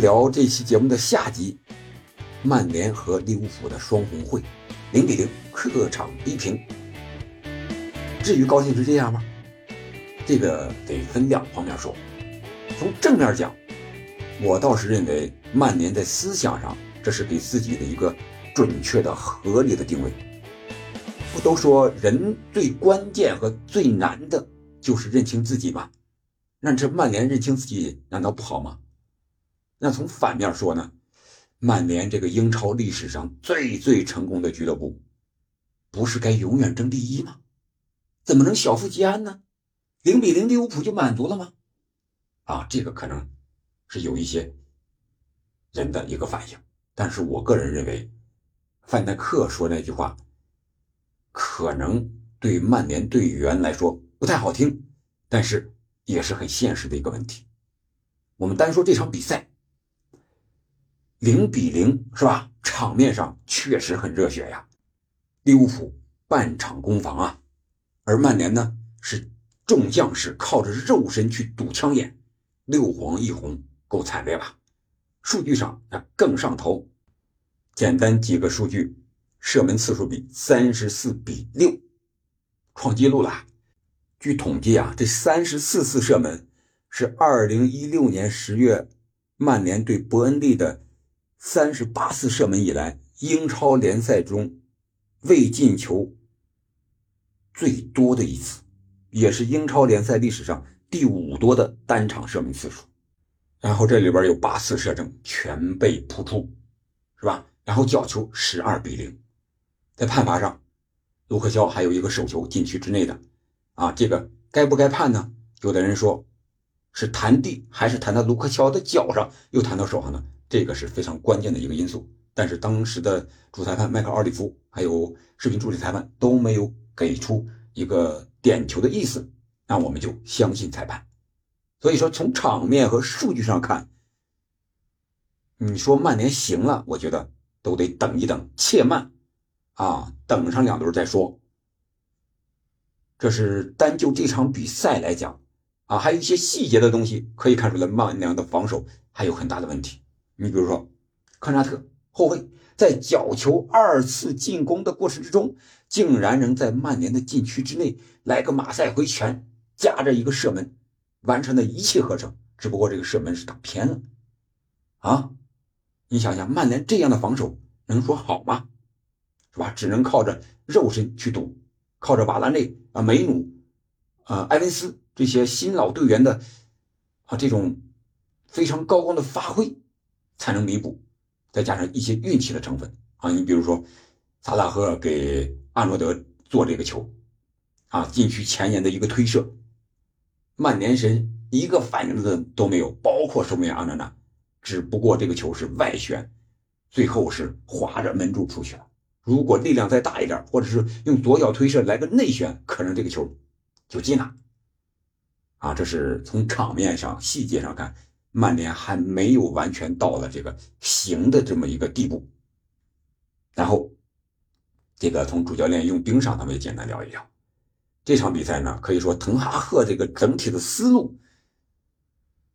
聊这期节目的下集，曼联和利物浦的双红会，零比零客场逼平。至于高兴是这样吗？这个得分两方面说。从正面讲，我倒是认为曼联在思想上这是给自己的一个准确的、合理的定位。不都说人最关键和最难的就是认清自己吗？那这曼联认清自己难道不好吗？那从反面说呢？曼联这个英超历史上最最成功的俱乐部，不是该永远争第一吗？怎么能小富即安呢？零比零利物浦就满足了吗？啊，这个可能是有一些人的一个反应，但是我个人认为，范戴克说那句话，可能对曼联队员来说不太好听，但是也是很现实的一个问题。我们单说这场比赛。零比零是吧？场面上确实很热血呀。利物浦半场攻防啊，而曼联呢是众将士靠着肉身去堵枪眼，六黄一红，够惨烈吧？数据上那更上头。简单几个数据：射门次数比三十四比六，创纪录了。据统计啊，这三十四次射门是二零一六年十月曼联对伯恩利的。三十八次射门以来，英超联赛中未进球最多的一次，也是英超联赛历史上第五多的单场射门次数。然后这里边有八次射正全被扑出，是吧？然后角球十二比零，在判罚上，卢克肖还有一个手球禁区之内的，啊，这个该不该判呢？有的人说是弹地，还是弹到卢克肖的脚上，又弹到手上呢？这个是非常关键的一个因素，但是当时的主裁判迈克·奥利弗还有视频助理裁判都没有给出一个点球的意思，那我们就相信裁判。所以说，从场面和数据上看，你说曼联行了，我觉得都得等一等，且慢啊，等上两轮再说。这是单就这场比赛来讲啊，还有一些细节的东西可以看出来，曼联的防守还有很大的问题。你比如说，康扎特后卫在角球二次进攻的过程之中，竟然能在曼联的禁区之内来个马赛回拳，夹着一个射门，完成的一气呵成。只不过这个射门是打偏了，啊，你想想，曼联这样的防守能说好吗？是吧？只能靠着肉身去赌，靠着瓦拉内啊、梅努啊、埃文斯这些新老队员的啊这种非常高光的发挥。才能弥补，再加上一些运气的成分啊！你比如说，萨拉赫给阿诺德做这个球，啊，禁区前沿的一个推射，曼联神一个反应的都没有，包括守门员阿纳纳，只不过这个球是外旋，最后是划着门柱出去了。如果力量再大一点，或者是用左脚推射来个内旋，可能这个球就进了。啊，这是从场面上、细节上看。曼联还没有完全到了这个行的这么一个地步。然后，这个从主教练用兵上，咱们也简单聊一聊这场比赛呢。可以说，滕哈赫这个整体的思路，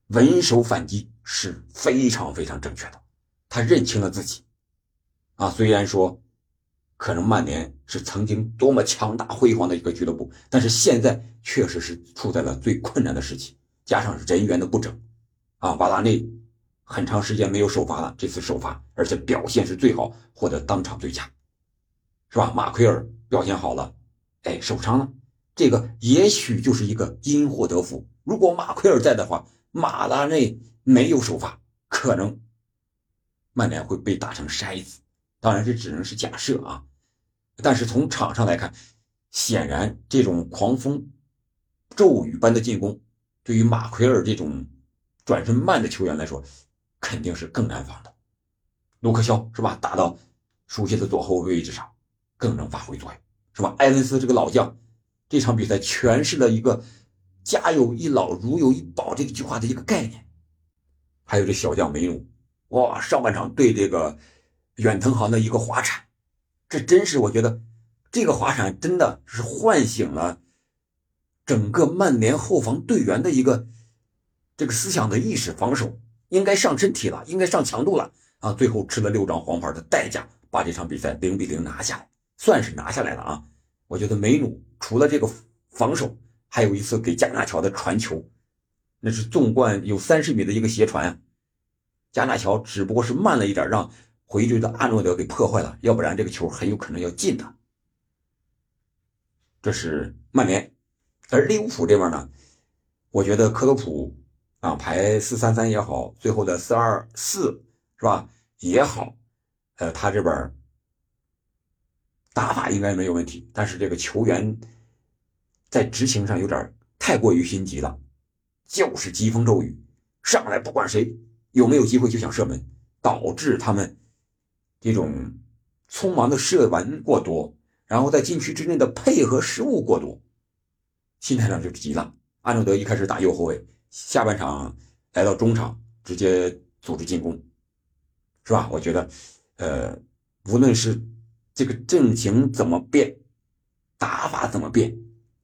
稳守反击是非常非常正确的。他认清了自己啊，虽然说可能曼联是曾经多么强大辉煌的一个俱乐部，但是现在确实是处在了最困难的时期，加上人员的不整。啊，瓦拉内很长时间没有首发了，这次首发，而且表现是最好，获得当场最佳，是吧？马奎尔表现好了，哎，受伤了，这个也许就是一个因祸得福。如果马奎尔在的话，马拉内没有首发，可能曼联会被打成筛子。当然，这只能是假设啊。但是从场上来看，显然这种狂风骤雨般的进攻，对于马奎尔这种。转身慢的球员来说，肯定是更难防的。卢克肖是吧？打到熟悉的左后卫位置上，更能发挥作用，是吧？埃文斯这个老将，这场比赛诠释了一个“家有一老，如有一宝”这句话的一个概念。还有这小将梅努，哇，上半场对这个远藤航的一个滑铲，这真是我觉得这个滑铲真的是唤醒了整个曼联后防队员的一个。这个思想的意识，防守应该上身体了，应该上强度了啊！最后吃了六张黄牌的代价，把这场比赛零比零拿下来，算是拿下来了啊！我觉得梅努除了这个防守，还有一次给加纳乔的传球，那是纵贯有三十米的一个斜传啊！加纳乔只不过是慢了一点，让回追的阿诺德给破坏了，要不然这个球很有可能要进的。这是曼联，而利物浦这边呢，我觉得克洛普。啊，排四三三也好，最后的四二四是吧也好，呃，他这边打法应该没有问题，但是这个球员在执行上有点太过于心急了，就是疾风骤雨，上来不管谁有没有机会就想射门，导致他们这种匆忙的射门过多，然后在禁区之内的配合失误过多，心态上就急了。阿诺德一开始打右后卫。下半场来到中场，直接组织进攻，是吧？我觉得，呃，无论是这个阵型怎么变，打法怎么变，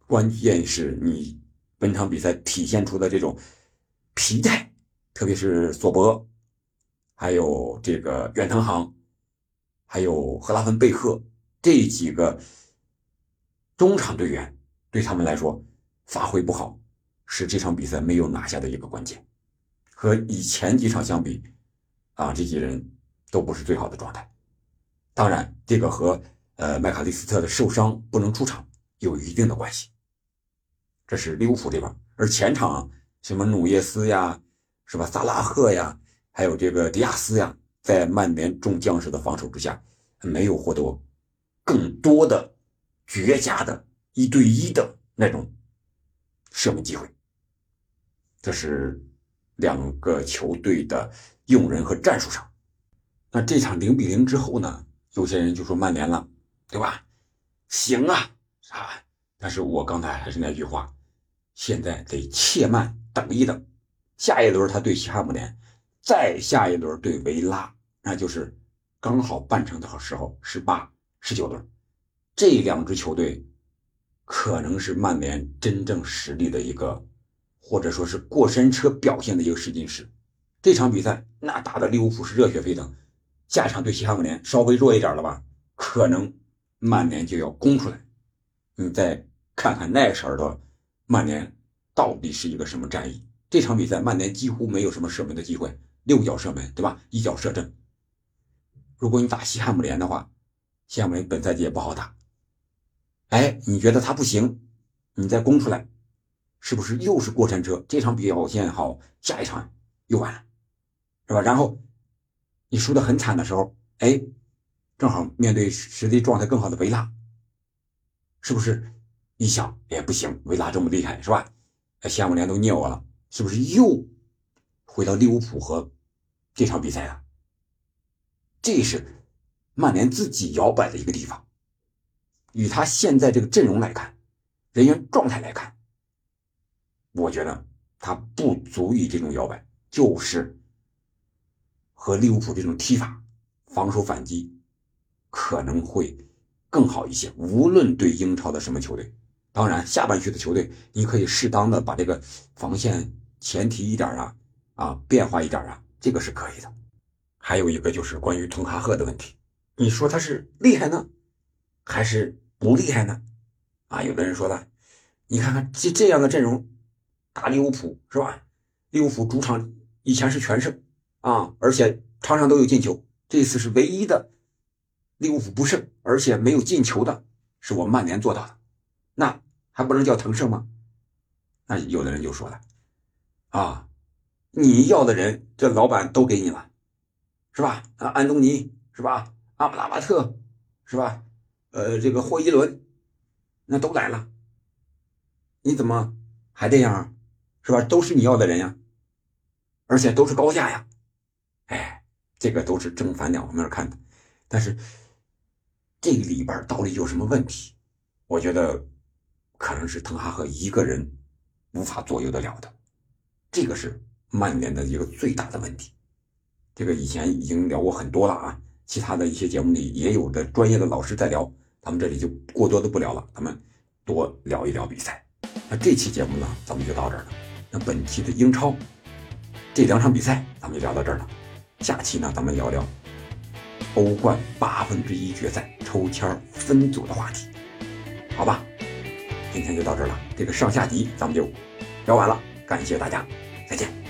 关键是你本场比赛体现出的这种疲态，特别是索博，还有这个远藤航，还有赫拉芬贝赫这几个中场队员，对他们来说发挥不好。是这场比赛没有拿下的一个关键，和以前几场相比，啊，这几人都不是最好的状态。当然，这个和呃麦卡利斯特的受伤不能出场有一定的关系。这是利物浦这边，而前场什么努涅斯呀，是吧？萨拉赫呀，还有这个迪亚斯呀，在曼联众将士的防守之下，没有获得更多的绝佳的一对一的那种射门机会。这是两个球队的用人和战术上。那这场零比零之后呢？有些人就说曼联了，对吧？行啊，啊！但是我刚才还是那句话，现在得且慢等一等。下一轮他对西汉姆联，再下一轮对维拉，那就是刚好半程的时候，十八、十九轮。这两支球队可能是曼联真正实力的一个。或者说是过山车表现的一个试金石，这场比赛那打的利物浦是热血沸腾，下场对西汉姆联稍微弱一点了吧，可能曼联就要攻出来。你再看看那时候的曼联到底是一个什么战役？这场比赛曼联几乎没有什么射门的机会，六脚射门对吧？一脚射正。如果你打西汉姆联的话，西汉姆联本赛季也不好打。哎，你觉得他不行，你再攻出来。是不是又是过山车？这场表现好，下一场又完了，是吧？然后你输得很惨的时候，哎，正好面对实力状态更好的维拉，是不是？一想也不行，维拉这么厉害，是吧？西汉姆联都虐我了，是不是又回到利物浦和这场比赛啊？这是曼联自己摇摆的一个地方。与他现在这个阵容来看，人员状态来看。我觉得他不足以这种摇摆，就是和利物浦这种踢法，防守反击可能会更好一些。无论对英超的什么球队，当然下半区的球队，你可以适当的把这个防线前提一点啊，啊变化一点啊，这个是可以的。还有一个就是关于滕哈赫的问题，你说他是厉害呢，还是不厉害呢？啊，有的人说了，你看看这这样的阵容。打利物浦是吧？利物浦主场以前是全胜啊，而且场场都有进球。这次是唯一的利物浦不胜，而且没有进球的，是我曼联做到的。那还不能叫腾胜吗？那有的人就说了啊，你要的人这老板都给你了，是吧？啊，安东尼是吧？阿姆拉巴特是吧？呃，这个霍伊伦那都来了，你怎么还这样啊？是吧？都是你要的人呀，而且都是高价呀，哎，这个都是正反两方面看的。但是这里边到底有什么问题？我觉得可能是滕哈赫一个人无法左右得了的，这个是曼联的一个最大的问题。这个以前已经聊过很多了啊，其他的一些节目里也有的专业的老师在聊，咱们这里就过多的不聊了，咱们多聊一聊比赛。那这期节目呢，咱们就到这儿了。本期的英超，这两场比赛咱们就聊到这儿了。下期呢，咱们聊聊欧冠八分之一决赛抽签分组的话题，好吧？今天就到这儿了，这个上下集咱们就聊完了，感谢大家，再见。